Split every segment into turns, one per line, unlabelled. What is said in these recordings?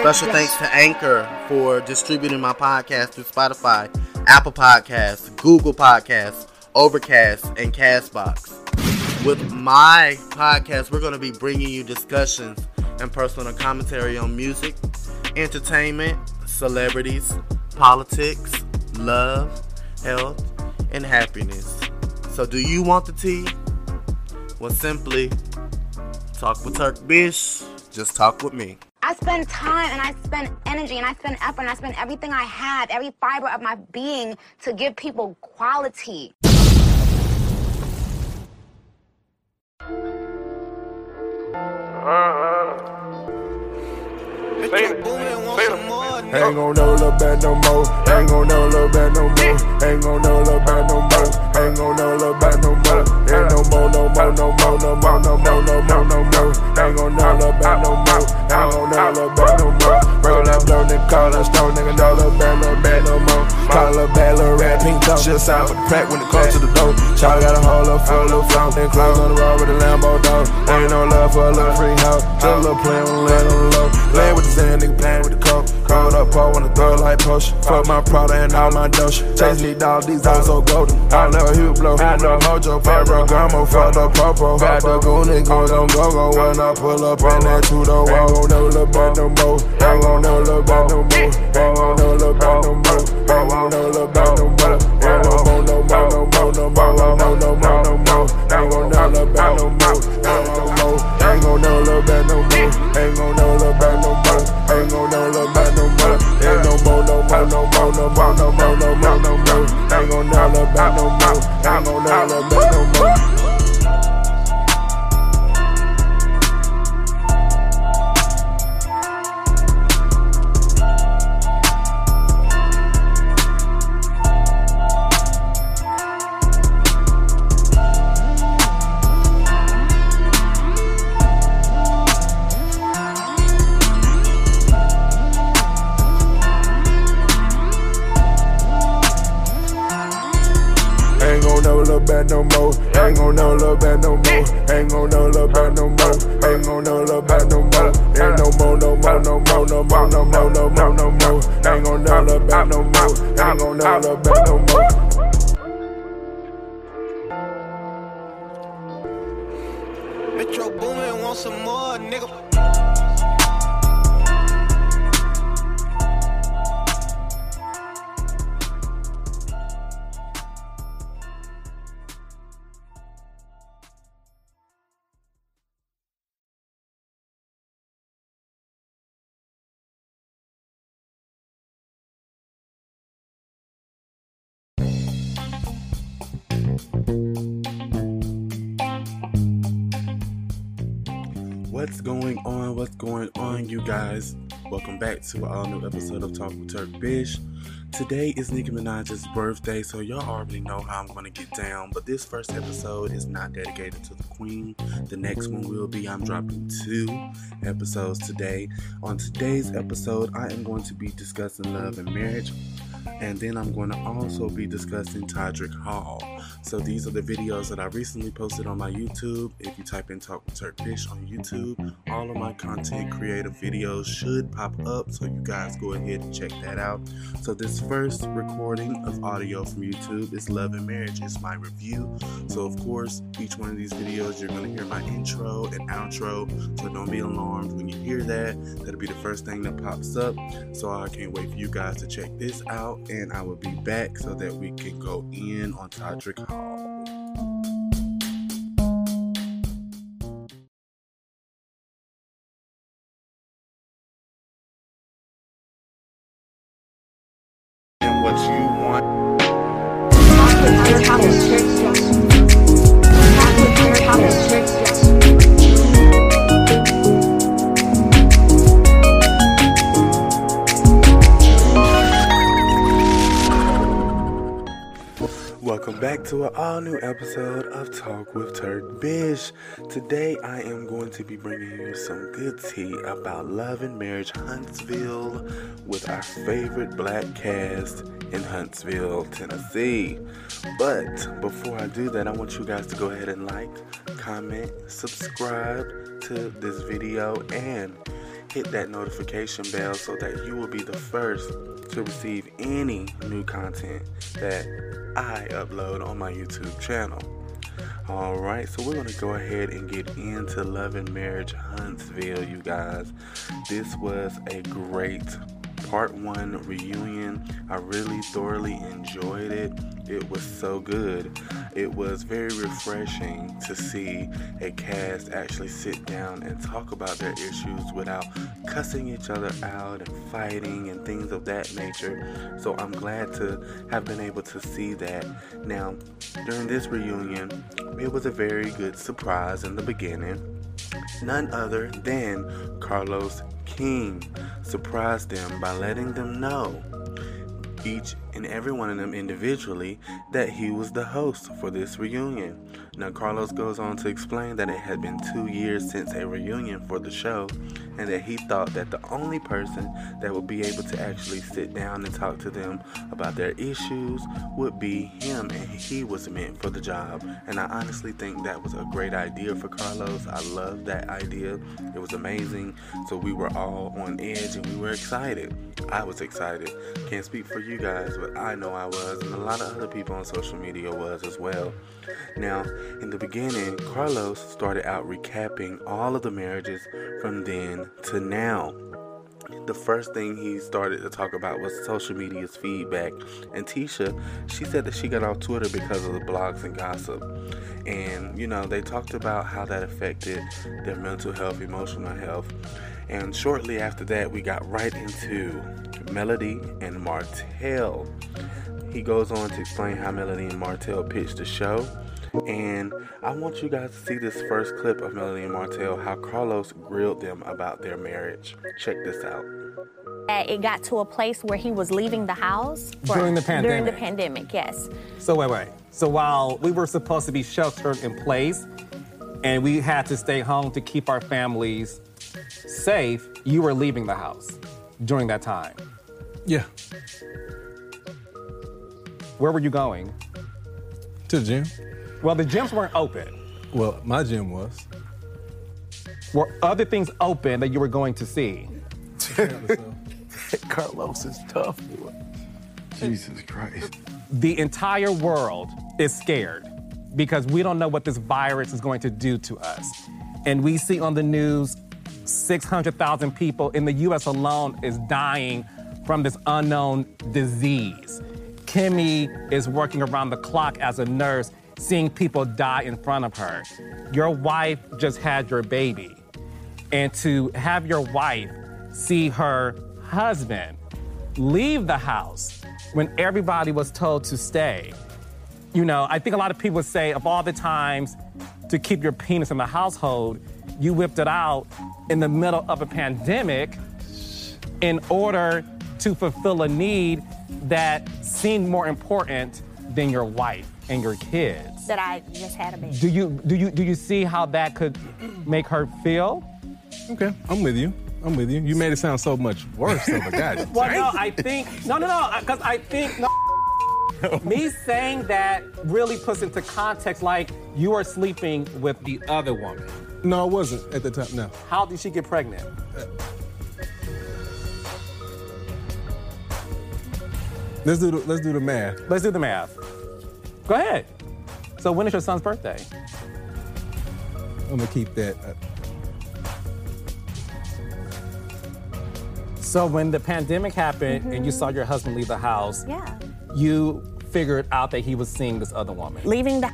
Special thanks to Anchor for distributing my podcast through Spotify, Apple Podcasts, Google Podcasts, Overcast, and Castbox. With my podcast, we're going to be bringing you discussions and personal commentary on music, entertainment, celebrities, politics, love, health, and happiness. So, do you want the tea? Well, simply talk with Turk Bish. Just talk with me.
I spend time and I spend energy and I spend effort and I spend everything I have, every fiber of my being to give people quality. Uh-huh.
Ain't gon' know little bad no more. Ain't gon' know little bad no more. Ain't gon' know little bad no more. Ain't gon' know little bad no more. Ain't no more, no more, no more, no more, no more, no more, no more. Ain't gon' know little bad no more. Ain't gon' know little bad no more. Roll up, blow, nigga, call us stone, nigga, little bad, little bad no more. Call a bad little rat, pink toe. Shit sign for the crack when it comes to the dough. Charlie got a whole up full of flow. Then clothes on the road with a Lambo dog. Ain't no love for a little free house. Just a little on the land on low. Land with the sand, potion. Fuck my Prada and all my dosh. Chase me down, these eyes so golden. I never hit blow, I know mojo. Ferragamo, fuck the popo. Got the goon and goes on go go. When I pull up in that two door gon' never look back no more. Never look back no more. Gon' never look back no more. Ain't gon' never look back no more. Ain't no more, no more, no more, no more, no more, no more. Ain't gon' never look back no more. Back no more. Ain't gon' never look back no more. No more. Ain't gon' never look back no more. Ain't gon' never look back no more. Ain't gon' never look back no more. Ain't no more, no more, no more, no more, no more, no more, no more. Ain't gon' never look back no more. Ain't gon' never look back no more.
Metro Boomin want some more, nigga.
Guys? Welcome back to an all new episode of Talk with Turk Bish. Today is Nicki Minaj's birthday, so y'all already know how I'm gonna get down. But this first episode is not dedicated to the Queen. The next one will be. I'm dropping two episodes today. On today's episode, I am going to be discussing love and marriage. And then I'm going to also be discussing Todrick Hall. So these are the videos that I recently posted on my YouTube. If you type in Talk with Turk Bish on YouTube, all of my content creative videos should pop up. So you guys go ahead and check that out. So this first recording of audio from YouTube is Love and Marriage. It's my review. So of course, each one of these videos you're going to hear my intro and outro. So don't be alarmed when you hear that. That'll be the first thing that pops up. So I can't wait for you guys to check this out. And I will be back so that we can go in on Todrick Hall. About love and marriage Huntsville with our favorite black cast in Huntsville, Tennessee. But before I do that, I want you guys to go ahead and like, comment, subscribe to this video, and hit that notification bell so that you will be the first to receive any new content that I upload on my YouTube channel. Alright, so we're to go ahead and get into Love and Marriage Huntsville, you guys. This was a great part one reunion. I really thoroughly enjoyed it. It was so good. It was very refreshing to see a cast actually sit down and talk about their issues without cussing each other out and fighting and things of that nature. So I'm glad to have been able to see that. Now, during this reunion, it was a very good surprise in the beginning. None other than Carlos King surprised them by letting them know, each and every one of them individually, that he was the host for this reunion. Now, Carlos goes on to explain that it had been two years since a reunion for the show, and that he thought that the only person that would be able to actually sit down and talk to them about their issues would be him, and he was meant for the job. And I honestly think that was a great idea for Carlos. I love that idea. It was amazing. So we were all on edge and we were excited. I was excited. Can't speak for you guys, but I know I was, and a lot of other people on social media was as well. Now, in the beginning, Carlos started out recapping all of the marriages from then to now. The first thing he started to talk about was social media's feedback. And Tisha, she said that she got off Twitter because of the blogs and gossip. And, you know, they talked about how that affected their mental health, emotional health. And shortly after that, we got right into Melody and Martell. He goes on to explain how Melody and Martell pitched the show. And I want you guys to see this first clip of Melody and Martell, how Carlos grilled them about their marriage. Check this out.
It got to a place where he was leaving the house for-
During the pandemic.
During the
pandemic.
pandemic, yes.
So wait, wait. So while we were supposed to be sheltered in place and we had to stay home to keep our families safe, you were leaving the house during that time.
Yeah,
Where were you going?
to the gym.
Well, the gyms weren't open.
Well, my gym was.
Were other things open that you were going to see?
Carlos is tough. boy. Jesus Christ.
The entire world is scared because we don't know what this virus is going to do to us. And we see on the news 600,000 people in the US alone is dying from this unknown disease. Kimmy is working around the clock as a nurse, seeing people die in front of her. Your wife just had your baby. And to have your wife see her husband leave the house when everybody was told to stay. You know, I think a lot of people say of all the times to keep your penis in the household, you whipped it out in the middle of a pandemic in order to fulfill a need that seemed more important than your wife and your kids.
That I just had a baby.
Do you do you do you see how that could make her feel?
Okay, I'm with you. I'm with you. You made it sound so much worse, though, but God.
Well, no, I think no, no, no, because I think no. Me saying that really puts into context like you are sleeping with the other woman.
No, it wasn't at the time. No.
How did she get pregnant?
Uh, Let's do the, let's do the math.
Let's do the math. Go ahead. So when is your son's birthday?
I'm gonna keep that.
So when the pandemic happened and you mm-hmm. saw your husband leave the house,
Yeah.
you figured out that he was seeing this other woman.
Leaving the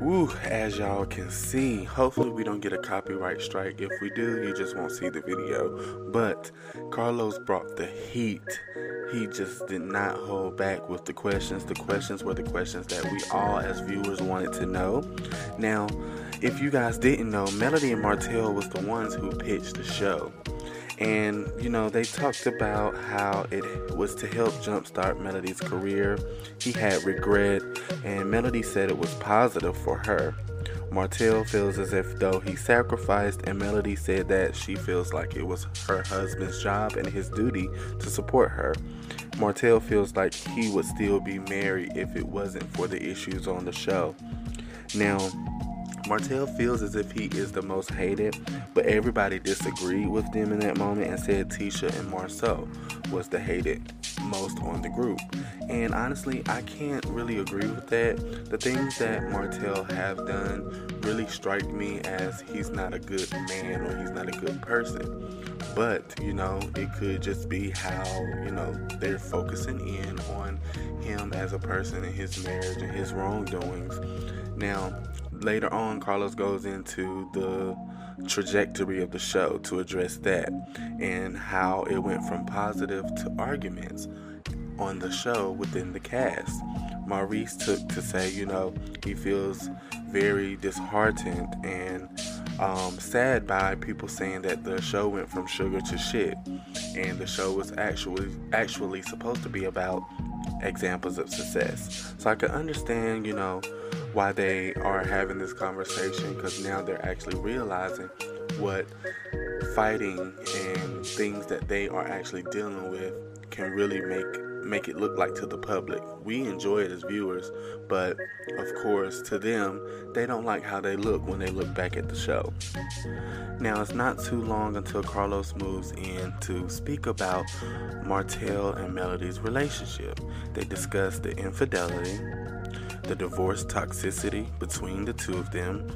Woo, as y'all can see, hopefully we don't get a copyright strike. If we do, you just won't see the video. But Carlos brought the heat. He just did not hold back with the questions. The questions were the questions that we all as viewers wanted to know. Now, if you guys didn't know, Melody and Martell was the ones who pitched the show. And, you know, they talked about how it was to help jumpstart Melody's career. He had regret, and Melody said it was positive for her. Martell feels as if though he sacrificed, and Melody said that she feels like it was her husband's job and his duty to support her. Martell feels like he would still be married if it wasn't for the issues on the show. Now, Martell feels as if he is the most hated, but everybody disagreed with them in that moment and said Tisha and Marsau was the hated most on the group. And honestly, I can't really agree with that. The things that Martell have done really strike me as he's not a good man or he's not a good person. But, you know, it could just be how, you know, they're focusing in on him as a person and his marriage and his wrongdoings. Now, later on, Carlos goes into the trajectory of the show to address that and how it went from positive to arguments on the show within the cast. Maurice took to say, you know, he feels very disheartened and um, sad by people saying that the show went from sugar to shit, and the show was actually actually supposed to be about examples of success. So I can understand, you know, why they are having this conversation because now they're actually realizing what fighting and things that they are actually dealing with can really make make it look like to the public. We enjoy it as viewers, but of course, to them, they don't like how they look when they look back at the show. Now, it's not too long until Carlos moves in to speak about Martell and Melody's relationship. They discuss the infidelity, the divorce toxicity between the two of them,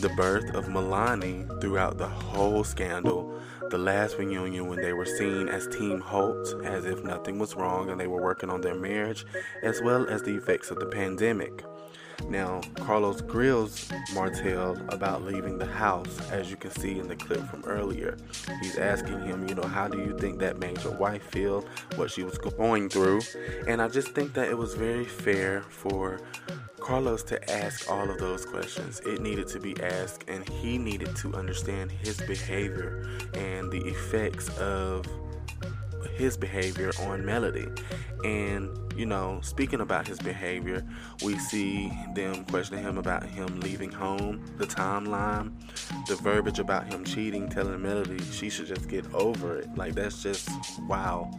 the birth of Milani throughout the whole scandal, the last reunion when they were seen as Team Holt, as if nothing was wrong and they were working on their marriage, as well as the effects of the pandemic. Now, Carlos grills Martell about leaving the house, as you can see in the clip from earlier. He's asking him, you know, how do you think that made your wife feel, what she was going through? And I just think that it was very fair for Carlos to ask all of those questions. It needed to be asked, and he needed to understand his behavior and the effects of his behavior on Melody. And, you know, speaking about his behavior, we see them questioning him about him leaving home, the timeline, the verbiage about him cheating, telling Melody she should just get over it. Like, that's just wow.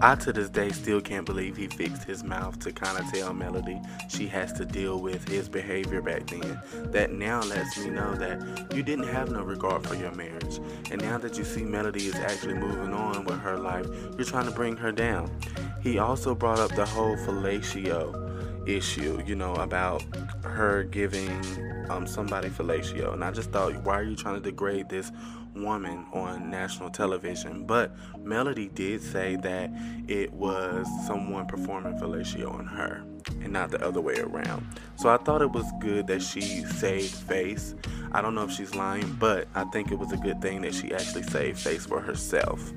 I to this day still can't believe he fixed his mouth to kind of tell Melody she has to deal with his behavior back then. That now lets me know that you didn't have no regard for your marriage. And now that you see Melody is actually moving on with her life, you're trying to bring her down. He also brought up the whole fellatio issue, you know, about her giving um, somebody fellatio. And I just thought, why are you trying to degrade this woman on national television. But Melody did say that it was someone performing fellatio on her and not the other way around. So I thought it was good that she saved face. I don't know if she's lying, but I think it was a good thing that she actually saved face for herself.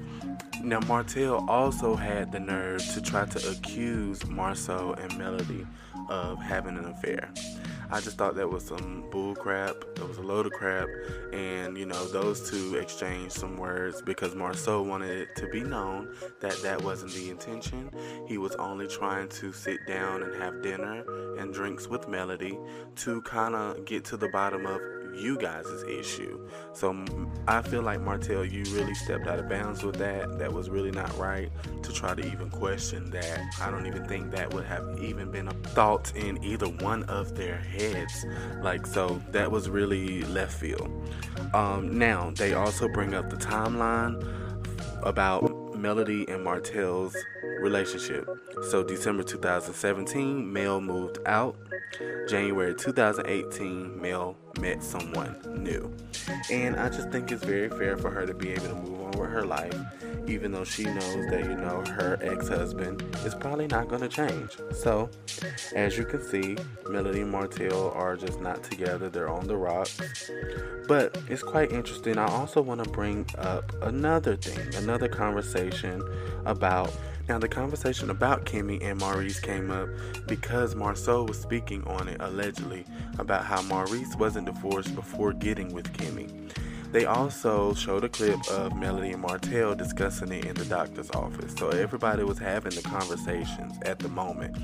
Now, Martell also had the nerve to try to accuse Marsau and Melody of having an affair. I just thought that was some bull crap. That was a load of crap. And, you know, those two exchanged some words because Marsau wanted it to be known that that wasn't the intention. He was only trying to sit down and have dinner and drinks with Melody to kind of get to the bottom of you guys' issue. So I feel like Martell, you really stepped out of bounds with that. That was really not right to try to even question that. I don't even think that would have even been a thought in either one of their heads. Like, so that was really left field. Um, now, they also bring up the timeline about Melody and Martell's relationship. So, December 2017, Mel moved out. January 2018, Mel met someone new. And I just think it's very fair for her to be able to move on with her life, even though she knows that, you know, her ex husband is probably not going to change. So, as you can see, Melody and Martell are just not together, they're on the rocks. But it's quite interesting. I also want to bring up another thing, another conversation about now, the conversation about Kimmy and Maurice came up because Marsau was speaking on it allegedly about how Maurice wasn't divorced before getting with Kimmy. They also showed a clip of Melody and Martell discussing it in the doctor's office. So everybody was having the conversations at the moment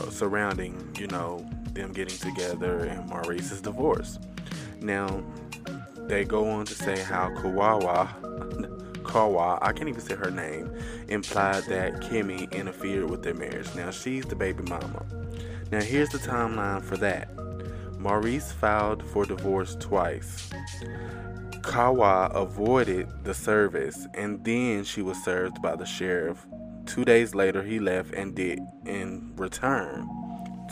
uh, surrounding, you know, them getting together and Maurice's divorce. Now, they go on to say how Kawawa Kawa, I can't even say her name, implied that Kimmy interfered with their marriage. Now she's the baby mama. Now here's the timeline for that. Maurice filed for divorce twice. Kawa avoided the service and then she was served by the sheriff. Two days later, he left and did in return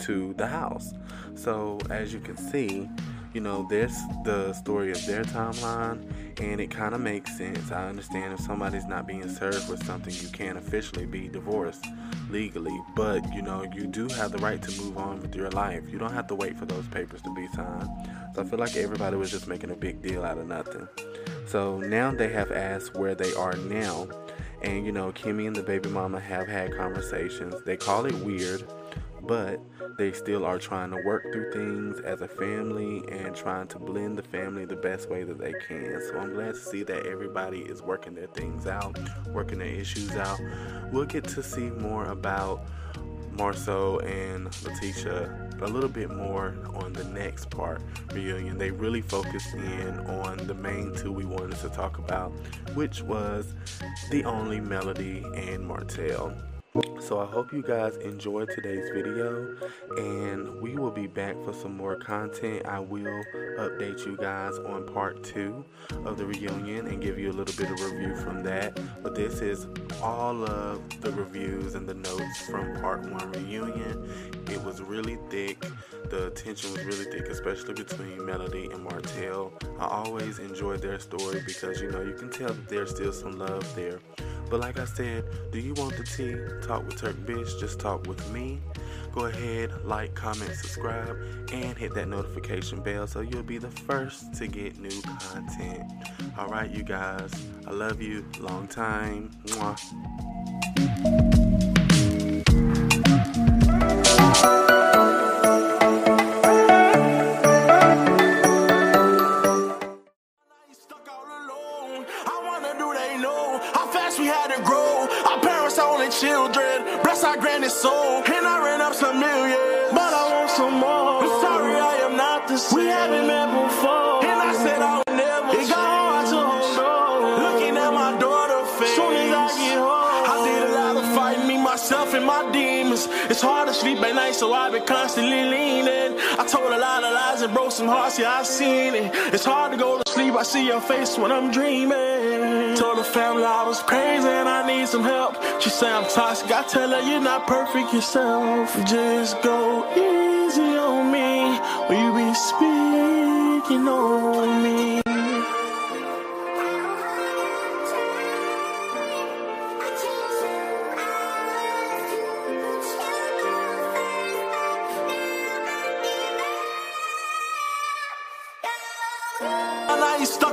to the house. So, as you can see, you know, there's the story of their timeline, and it kind of makes sense. I understand if somebody's not being served with something, you can't officially be divorced legally, but you know, you do have the right to move on with your life. You don't have to wait for those papers to be signed. So I feel like everybody was just making a big deal out of nothing. So now they have asked where they are now. And you know, Kimmy and the baby mama have had conversations. They call it weird, but they still are trying to work through things as a family and trying to blend the family the best way that they can. So I'm glad to see that everybody is working their things out, working their issues out. We'll get to see more about Marsau and Letitia a little bit more on the next part reunion. They really focused in on the main two we wanted to talk about, which was the only Melody and Martell. So I hope you guys enjoyed today's video and we will be back for some more content. I will update you guys on part two of the reunion and give you a little bit of review from that. But this is all of the reviews and the notes from part one reunion. It was really thick. The tension was really thick, especially between Melody and Martell. I always enjoy their story because you know you can tell that there's still some love there. But like I said, do you want the tea? Talk with Turk Bitch, just talk with me. Go ahead, like, comment, subscribe, and hit that notification bell so you'll be the first to get new content. Alright, you guys, I love you. Long time. Mwah.
It's hard to sleep at night, so I've been constantly leaning. I told a lot of lies and broke some hearts, yeah, I've seen it. It's hard to go to sleep, I see your face when I'm dreaming. Told the family I was crazy and I need some help. She say I'm toxic, I tell her you're not perfect yourself. Just go easy on me when you be speaking on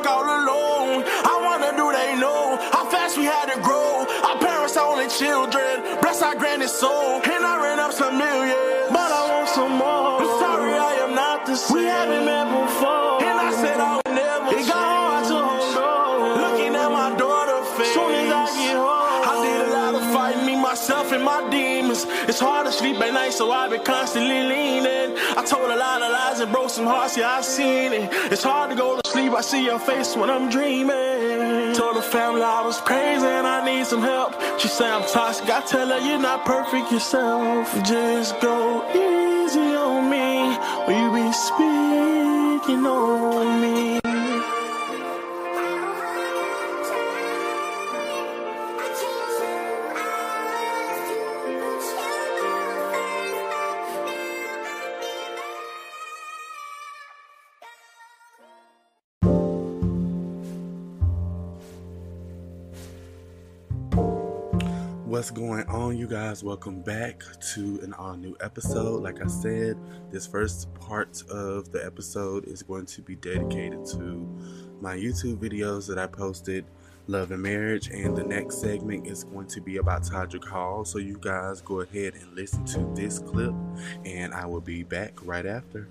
all alone. I wonder, do they know how fast we had to grow? Our parents are only children, bless our granny's soul. And I ran up some millions, but I want some more. I'm sorry, I am not the same. We haven't met before. And I said I would never. It got hard to hold on. Looking at my daughter face. Soon as I get home, I did a lot of fighting me, myself, and my demons. It's hard to sleep at night, so I've been constantly leaning. I told a lot of lies and broke some hearts, yeah, I've seen it. It's hard to go to sleep, I see your face when I'm dreaming. Told the family I was crazy and I need some help. She say I'm toxic, I tell her you're not perfect yourself. Just go easy on me will you be speaking on me.
What's going on, you guys? Welcome back to an all new episode. Like I said, this first part of the episode is going to be dedicated to my YouTube videos that I posted, Love and Marriage, and the next segment is going to be about Todrick Hall. So, you guys go ahead and listen to this clip, and I will be back right after.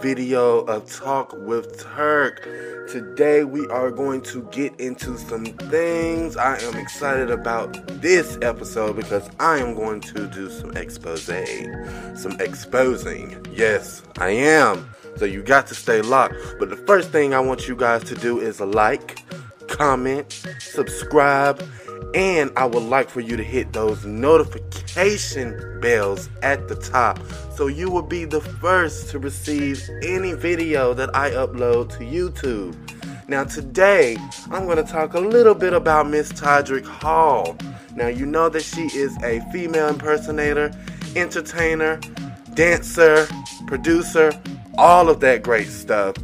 Video of Talk with Turk. Today, we are going to get into some things. I am excited about this episode because I am going to do some expose, some exposing. Yes, I am. So, you got to stay locked. But the first thing I want you guys to do is like, comment, subscribe, and I would like for you to hit those notification bells at the top so you will be the first to receive any video that I upload to YouTube. Now, today I'm going to talk a little bit about Miss Todrick Hall. Now, you know that she is a female impersonator, entertainer, dancer, producer, all of that great stuff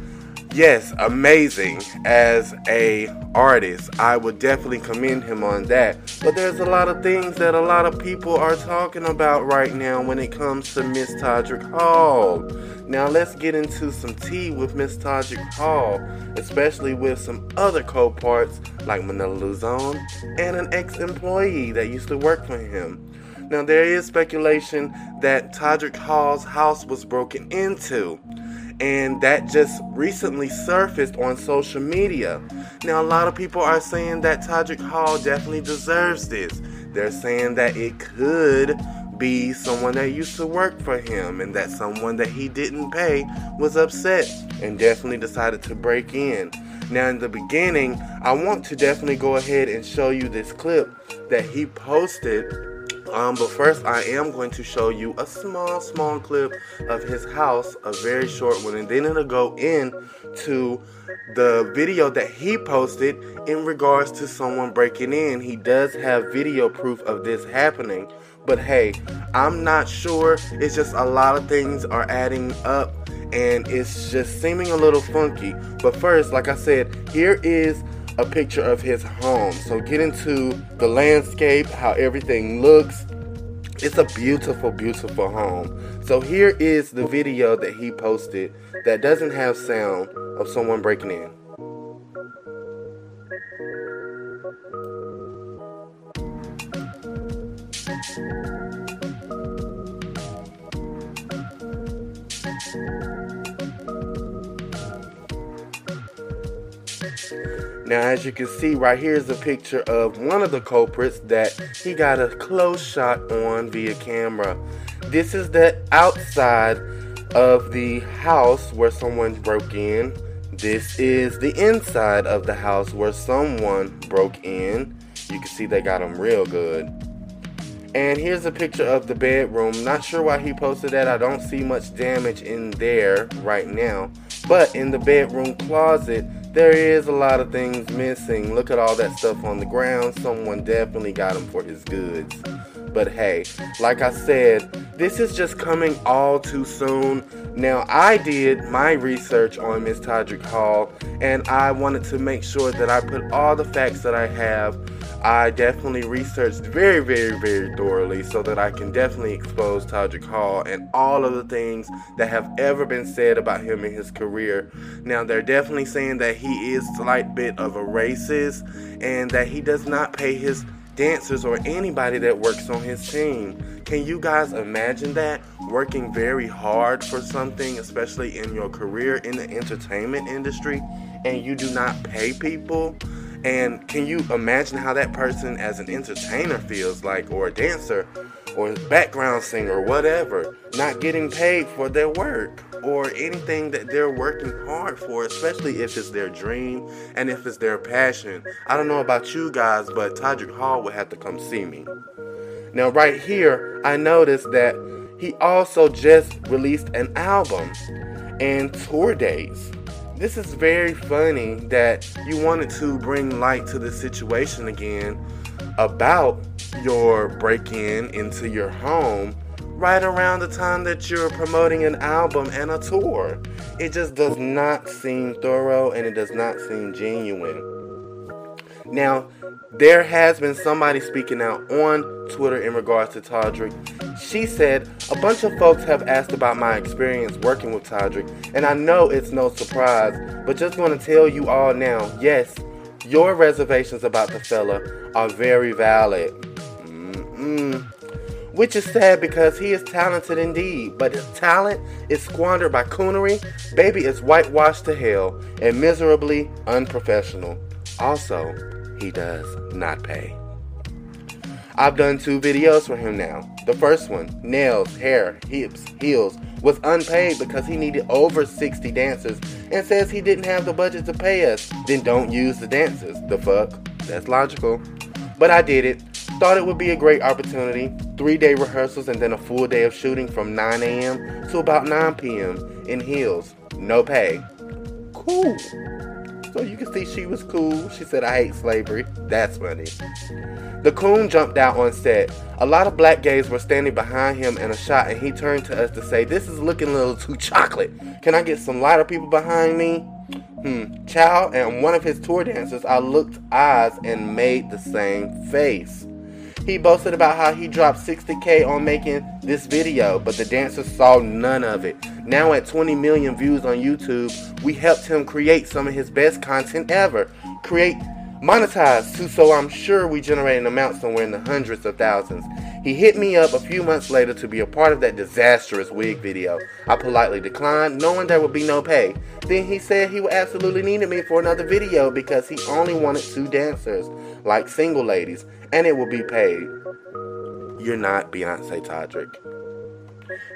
yes, amazing as a artist. I would definitely commend him on that. But there's a lot of things that a lot of people are talking about right now when it comes to Miss Todrick Hall. Now let's get into some tea with Miss Todrick Hall, especially with some other co-parts like Manila Luzon and an ex-employee that used to work for him. Now there is speculation that Todrick Hall's house was broken into and that just recently surfaced on social media. Now, a lot of people are saying that Todrick Hall definitely deserves this. They're saying that it could be someone that used to work for him and that someone that he didn't pay was upset and definitely decided to break in. Now, in the beginning, I want to definitely go ahead and show you this clip that he posted um, but first, I am going to show you a small, small clip of his house, a very short one, and then it'll go in to the video that he posted in regards to someone breaking in. He does have video proof of this happening, but hey, I'm not sure. It's just a lot of things are adding up and it's just seeming a little funky. But first, like I said, here is a picture of his home. So get into the landscape, how everything looks. It's a beautiful, beautiful home. So here is the video that he posted that doesn't have sound of someone breaking in. As you can see, right here is a picture of one of the culprits that he got a close shot on via camera. This is the outside of the house where someone broke in. This is the inside of the house where someone broke in. You can see they got them real good. And here's a picture of the bedroom. Not sure why he posted that. I don't see much damage in there right now. But in the bedroom closet, there is a lot of things missing. Look at all that stuff on the ground. Someone definitely got him for his goods. But hey, like I said, this is just coming all too soon. Now, I did my research on Miss Todrick Hall, and I wanted to make sure that I put all the facts that I have I definitely researched very, very, very thoroughly so that I can definitely expose Todrick Hall and all of the things that have ever been said about him in his career. Now, they're definitely saying that he is a slight bit of a racist and that he does not pay his dancers or anybody that works on his team. Can you guys imagine that? Working very hard for something, especially in your career in the entertainment industry, and you do not pay people? And can you imagine how that person, as an entertainer, feels like, or a dancer, or a background singer, or whatever, not getting paid for their work or anything that they're working hard for, especially if it's their dream and if it's their passion? I don't know about you guys, but Todrick Hall would have to come see me. Now, right here, I noticed that he also just released an album and tour dates this is very funny that you wanted to bring light to the situation again about your break in into your home right around the time that you're promoting an album and a tour. It just does not seem thorough and it does not seem genuine. Now, there has been somebody speaking out on Twitter in regards to Todrick. She said, A bunch of folks have asked about my experience working with Todrick, and I know it's no surprise, but just want to tell you all now yes, your reservations about the fella are very valid. Mm-mm. Which is sad because he is talented indeed, but his talent is squandered by coonery. Baby is whitewashed to hell and miserably unprofessional. Also, he does not pay. I've done two videos for him now. The first one, nails, hair, hips, heels, was unpaid because he needed over 60 dancers and says he didn't have the budget to pay us. Then don't use the dancers. The fuck? That's logical. But I did it. Thought it would be a great opportunity. Three day rehearsals and then a full day of shooting from 9 a.m. to about 9 p.m. in heels. No pay. Cool. So you can see she was cool. She said, I hate slavery. That's funny. The coon jumped out on set. A lot of black gays were standing behind him in a shot, and he turned to us to say, This is looking a little too chocolate. Can I get some lighter people behind me? Hmm. Chow and one of his tour dancers, I looked eyes and made the same face. He boasted about how he dropped 60k on making this video, but the dancers saw none of it. Now at 20 million views on YouTube, we helped him create some of his best content ever. Create monetized too, so I'm sure we generate an amount somewhere in the hundreds of thousands. He hit me up a few months later to be a part of that disastrous wig video. I politely declined, knowing there would be no pay. Then he said he would absolutely needed me for another video because he only wanted two dancers, like single ladies, and it will be paid. You're not Beyonce Todrick.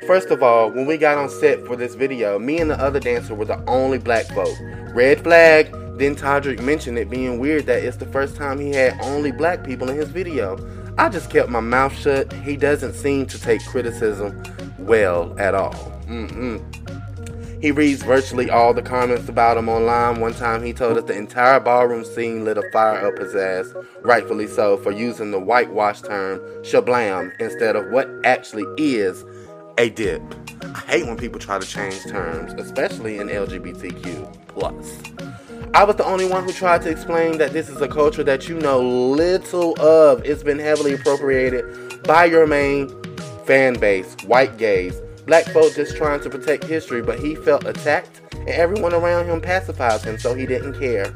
First of all, when we got on set for this video, me and the other dancer were the only black folk. Red flag. Then Todrick mentioned it being weird that it's the first time he had only black people in his video. I just kept my mouth shut. He doesn't seem to take criticism well at all. Mm-mm. He reads virtually all the comments about him online. One time he told us the entire ballroom scene lit a fire up his ass, rightfully so, for using the whitewash term shablam instead of what actually is a dip. I hate when people try to change terms, especially in LGBTQ plus. I was the only one who tried to explain that this is a culture that you know little of. It's been heavily appropriated by your main fan base, white gays. Black folk just trying to protect history, but he felt attacked, and everyone around him pacified him, so he didn't care.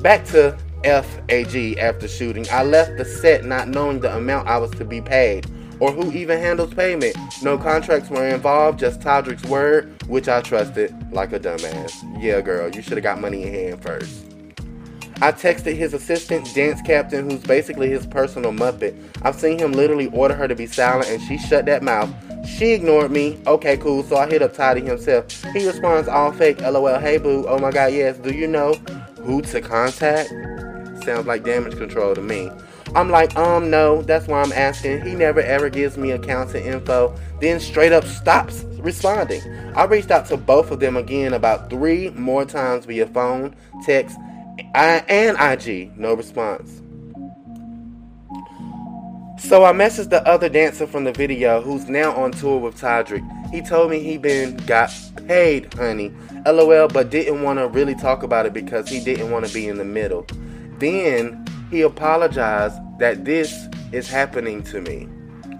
Back to FAG after shooting. I left the set not knowing the amount I was to be paid or who even handles payment. No contracts were involved, just Todrick's word, which I trusted like a dumbass. Yeah, girl, you should have got money in hand first. I texted his assistant, dance captain, who's basically his personal Muppet. I've seen him literally order her to be silent, and she shut that mouth. She ignored me. Okay, cool. So I hit up Toddy himself. He responds, all fake. LOL. Hey, boo. Oh my god, yes. Do you know who to contact? Sounds like damage control to me. I'm like, um, no, that's why I'm asking. He never ever gives me accounts and info, then straight up stops responding. I reached out to both of them again about three more times via phone, text, and IG. No response. So I messaged the other dancer from the video who's now on tour with Todrick. He told me he been got paid, honey. LOL, but didn't want to really talk about it because he didn't want to be in the middle. Then he apologized that this is happening to me.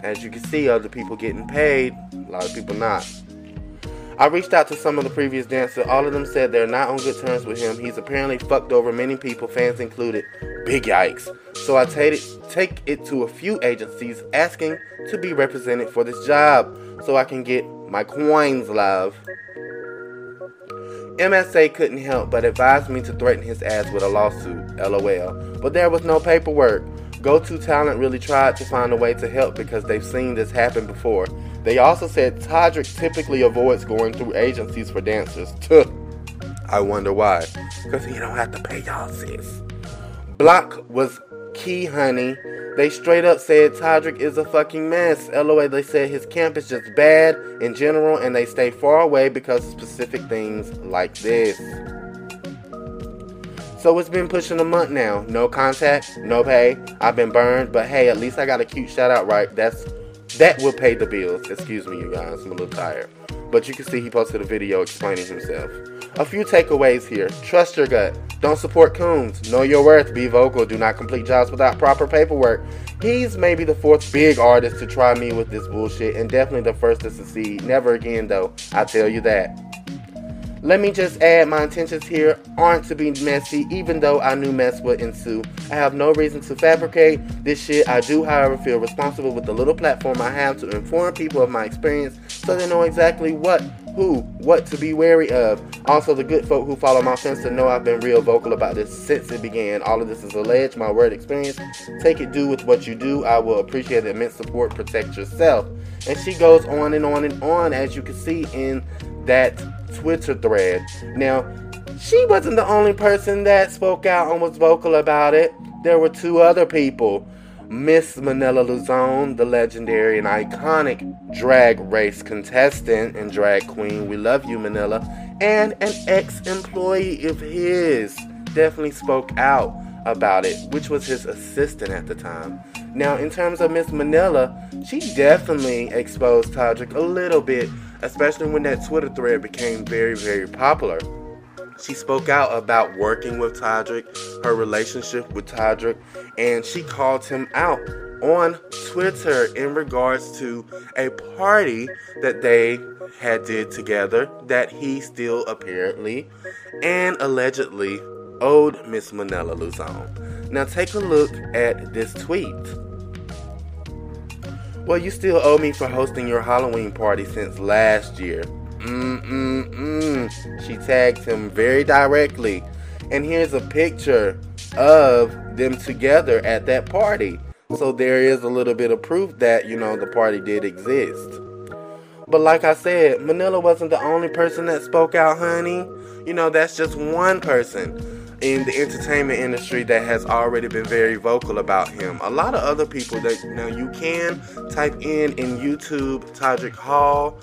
As you can see, other people getting paid, a lot of people not. I reached out to some of the previous dancers. All of them said they're not on good terms with him. He's apparently fucked over many people, fans included. Big yikes. So I take it, take it to a few agencies asking to be represented for this job so I can get my coins, love. MSA couldn't help but advise me to threaten his ass with a lawsuit, lol. But there was no paperwork. Go To Talent really tried to find a way to help because they've seen this happen before. They also said Todrick typically avoids going through agencies for dancers. I wonder why. Because he don't have to pay y'all, sis. Bloc was key, honey. They straight up said Todrick is a fucking mess. LOA, they said his camp is just bad in general and they stay far away because of specific things like this. So it's been pushing a month now. No contact, no pay. I've been burned, but hey, at least I got a cute shout out right. That's that will pay the bills. Excuse me, you guys. I'm a little tired. But you can see he posted a video explaining himself. A few takeaways here. Trust your gut. Don't support coons. Know your worth. Be vocal. Do not complete jobs without proper paperwork. He's maybe the fourth big artist to try me with this bullshit, and definitely the first to succeed. Never again, though. I tell you that. Let me just add my intentions here aren't to be messy, even though I knew mess would ensue. I have no reason to fabricate this shit. I do, however, feel responsible with the little platform I have to inform people of my experience so they know exactly what, who, what to be wary of. Also, the good folk who follow my to know I've been real vocal about this since it began. All of this is alleged, my word experience. Take it, do with what you do. I will appreciate the immense support. Protect yourself. And she goes on and on and on, as you can see in that Twitter thread. Now, she wasn't the only person that spoke out and was vocal about it. There were two other people. Miss Manila Luzon, the legendary and iconic drag race contestant and drag queen. We love you, Manila. And an ex employee of his definitely spoke out about it, which was his assistant at the time. Now, in terms of Miss Manila, she definitely exposed Todrick a little bit especially when that Twitter thread became very, very popular. She spoke out about working with Todrick, her relationship with Todrick, and she called him out on Twitter in regards to a party that they had did together that he still apparently and allegedly owed Miss Manila Luzon. Now take a look at this tweet. Well, you still owe me for hosting your Halloween party since last year. Mm-mm-mm. She tagged him very directly. And here's a picture of them together at that party. So there is a little bit of proof that, you know, the party did exist. But like I said, Manila wasn't the only person that spoke out, honey. You know, that's just one person in the entertainment industry that has already been very vocal about him. A lot of other people that now you can type in in YouTube Todrick Hall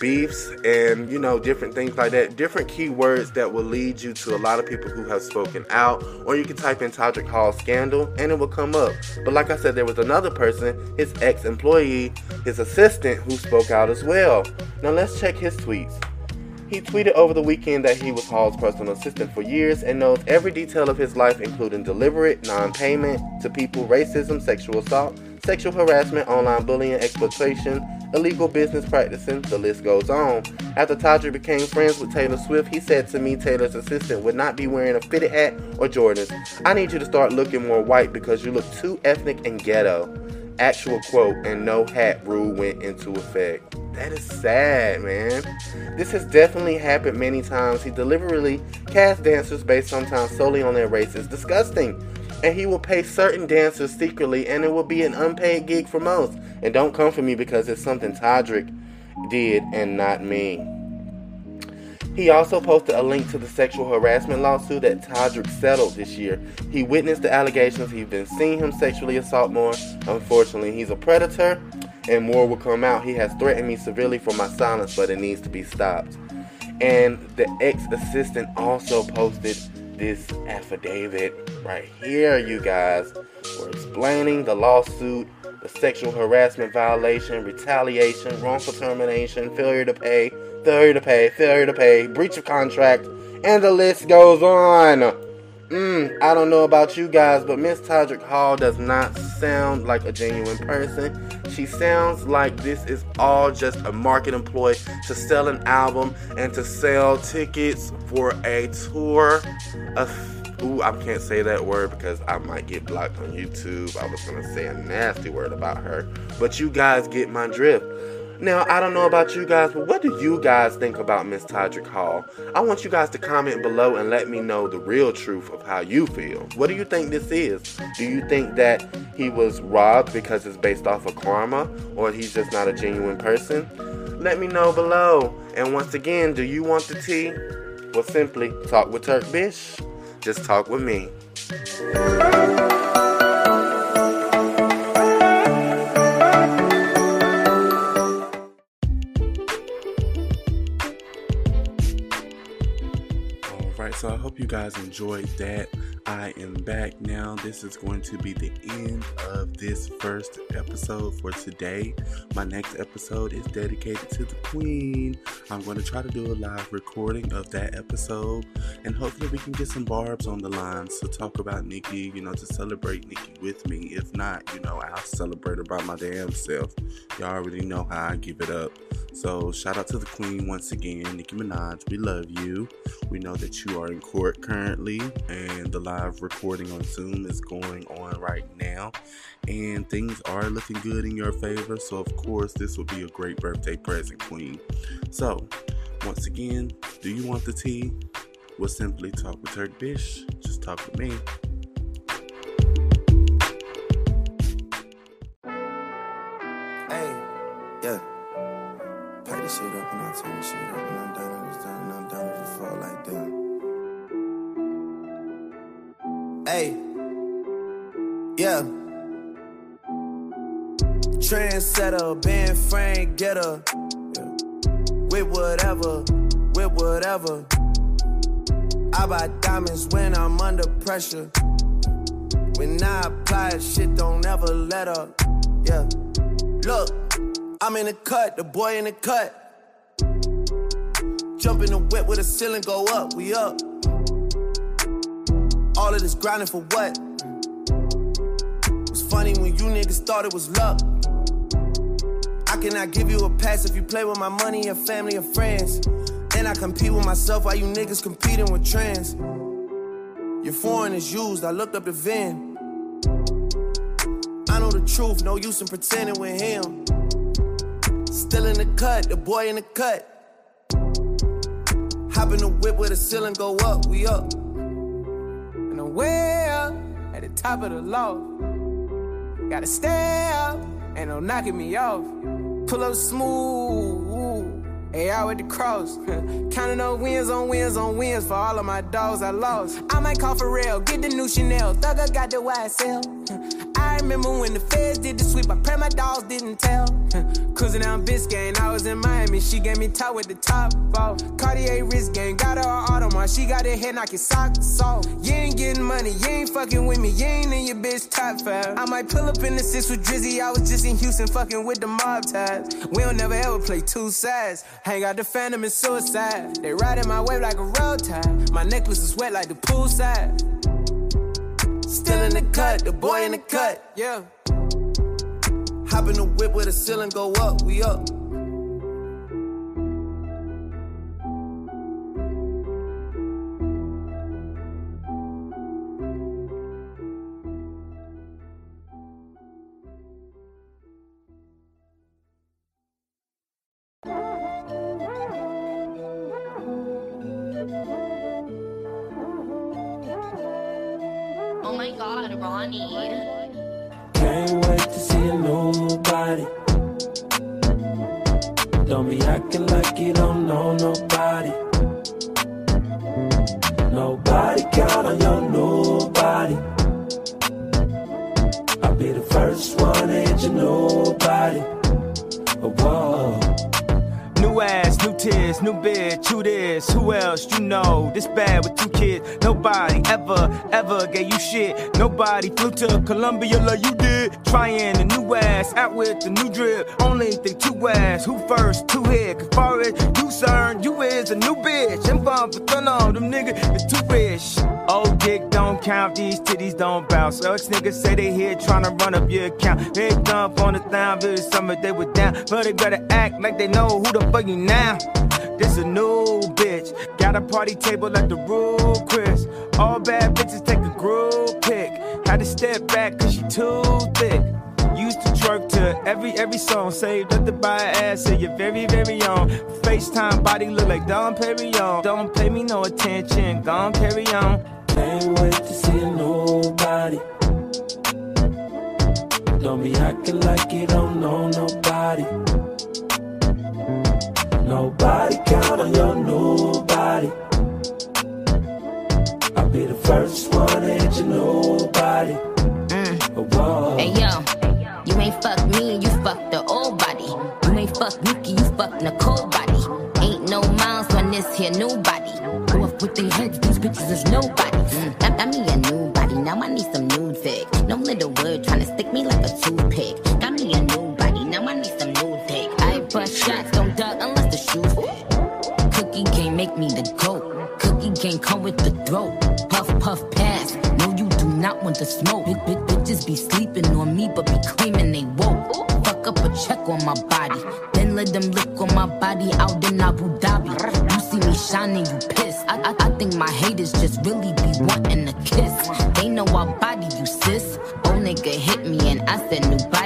beefs and you know different things like that, different keywords that will lead you to a lot of people who have spoken out. Or you can type in Todrick Hall scandal and it will come up. But like I said, there was another person, his ex-employee, his assistant, who spoke out as well. Now let's check his tweets. He tweeted over the weekend that he was Hall's personal assistant for years and knows every detail of his life, including deliberate non payment to people, racism, sexual assault, sexual harassment, online bullying, exploitation, illegal business practices, the list goes on. After Todrick became friends with Taylor Swift, he said to me Taylor's assistant would not be wearing a fitted hat or Jordans. I need you to start looking more white because you look too ethnic and ghetto. Actual quote, and no hat rule went into effect. That is sad, man. This has definitely happened many times. He deliberately cast dancers based sometimes solely on their race. It's disgusting. And he will pay certain dancers secretly, and it will be an unpaid gig for most. And don't come for me because it's something Todrick did and not me. He also posted a link to the sexual harassment lawsuit that Todrick settled this year. He witnessed the allegations. He's been seeing him sexually assault more. Unfortunately, he's a predator and more will come out. He has threatened me severely for my silence, but it needs to be stopped. And the ex assistant also posted this affidavit right here, you guys. We're explaining the lawsuit, the sexual harassment violation, retaliation, wrongful termination, failure to pay, failure to pay, failure to pay, breach of contract, and the list goes on. Mm, I don't know about you guys, but Miss Todrick Hall does not sound like a genuine person. She sounds like this is all just a marketing ploy to sell an album and to sell tickets for a tour. Of, ooh, I can't say that word because I might get blocked on YouTube. I was gonna say a nasty word about her, but you guys get my drift. Now, I don't know about you guys, but what do you guys think about Miss Todrick Hall? I want you guys to comment below and let me know the real truth of how you feel. What do you think this is? Do you think that he was robbed because it's based off of karma, or he's just not a genuine person? Let me know below. And once again, do you want the tea? Well, simply talk with Turk Bish. Just talk with me. So I hope you guys enjoyed that. I am back now. This is going to be the end of this first episode for today. My next episode is dedicated to the Queen. I'm going to try to do a live recording of that episode and hopefully we can get some barbs on the line to talk about Nicki, you know, to celebrate Nicki with me. If not, you know, I'll celebrate her by my damn self. Y'all already know how I give it up. So shout out to the queen once again, Nicki Minaj. We love you. We know that you are in court currently, and the live recording on Zoom is going on right now, and things are looking good in your favor. So of course, this will be a great birthday present, queen. So once again, do you want the tea? We'll simply talk with Turk Bish. Just talk with me.
I turn this shit up and I'm down and it's down and I'm down if it fall like that. Hey, yeah. Trendsetter, band frame getter. Yeah. With whatever, with whatever. I buy diamonds when I'm under pressure. When I apply, shit don't ever let up. Yeah. Look, I'm in the cut, the boy in the cut. Jump in the whip with a ceiling, go up, we up. All of this grinding for what? It's funny when you niggas thought it was luck. I cannot give you a pass if you play with my money, your family, or friends. And I compete with myself while you niggas competing with trends. Your foreign is used, I looked up the VIN. I know the truth, no use in pretending with him. Still in the cut, the boy in the cut. Hop in the whip with the ceiling go up, we up. And I'm way up at the top of the loft. Gotta stay up, ain't no knocking me off. Pull up smooth, hey out with the cross. Counting up wins on wins on wins for all of my dogs I lost. I might call for real, get the new Chanel. Thugger got the YSL. I remember when the feds did the sweep. I pray my dogs didn't tell. Cruising down Biscayne, I was in Miami. She gave me top with the top off. Cartier wrist game, got her Audemars. She got her head knocking socks off. You ain't getting money, you ain't fucking with me. You ain't in your bitch top five. I might pull up in the six with Drizzy. I was just in Houston fucking with the mob ties. We don't never ever play two sides. Hang out the phantom and suicide. They riding my wave like a road tide. My necklace is wet like the poolside. Still in the cut, the boy in the cut, yeah. Hop in the whip with the ceiling go up, we up.
Oh my god, Ronnie.
Be acting like you don't know nobody. Nobody count on your new body. I'll be the first one to hit your new body. Oh, whoa.
New ass, new tears, new bitch, who this, who else you know? This bad with two kids, nobody ever, ever gave you shit. Nobody flew to Colombia like you did. Trying a new ass, out with the new drip. Only think two ass, who first, two hit. Cause far as you concerned, you is a new bitch. And bomb for thun on them niggas, is too rich. Old dick don't count, these titties don't bounce. Ex niggas say they here trying to run up your account. They dump on the down, but summer they were down. But they gotta act like they know who the fuck you now. This a new bitch. Got a party table at the Ruth's Chris. All bad bitches take a group pic. Had to step back cause she too thick. Used to twerk to every every song. Saved up to buy ass you're very, very on. FaceTime body look like Dom Perignon. Don't pay me no attention, gon' carry on.
Can't wait to see a new body. Don't be acting like you don't know nobody. Nobody count on your new first one your new body. Oh, whoa.
Hey yo, you ain't fuck me, you fuck the old body. You ain't fuck Nicki, you fuck Nicole body. Ain't no miles on this here new body. Go up with their heads, these bitches is nobody. Mm, got, got me a new body, now I need some nude fic. No little word trying to stick me like a toothpick. Got me a new body, now I need some nude fic. I bust shots, don't duck unless the shoes fit. Cookie can't make me the goat. Cookie can't come with the throat. Want to smoke. Big, big bitches be sleeping on me, but be claiming they woke. Fuck up a check on my body. Then let them look on my body out in Abu Dhabi. You see me shining, you pissed. I, I, I think my haters just really be wanting a kiss. They know I body you, sis. Old nigga hit me and I said, new body,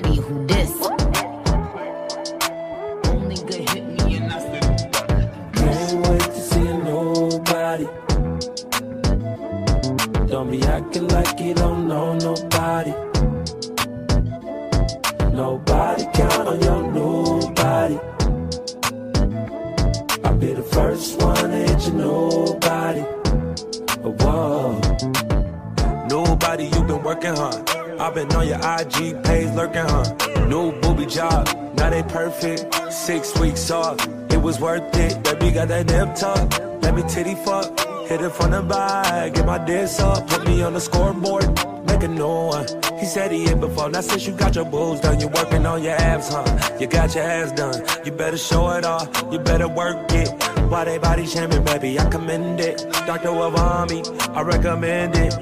was worth it. Baby got that nip tuck, let me titty fuck. Hit it from the back, get my diss up, put me on the scoreboard, make a new one. He said he hit before, now since you got your boobs done, you working on your abs, huh? You got your ass done, you better show it off, you better work it. Why they body shaming, baby? I commend it. Dr. Wavami, I recommend it.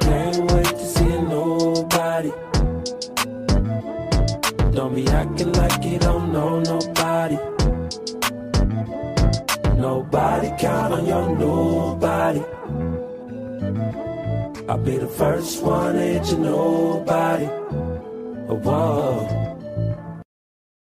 Can't wait to see nobody. Don't be acting like you don't know nobody. Nobody count on your nobody. I'll be the first one to hit you nobody. Oh, whoa.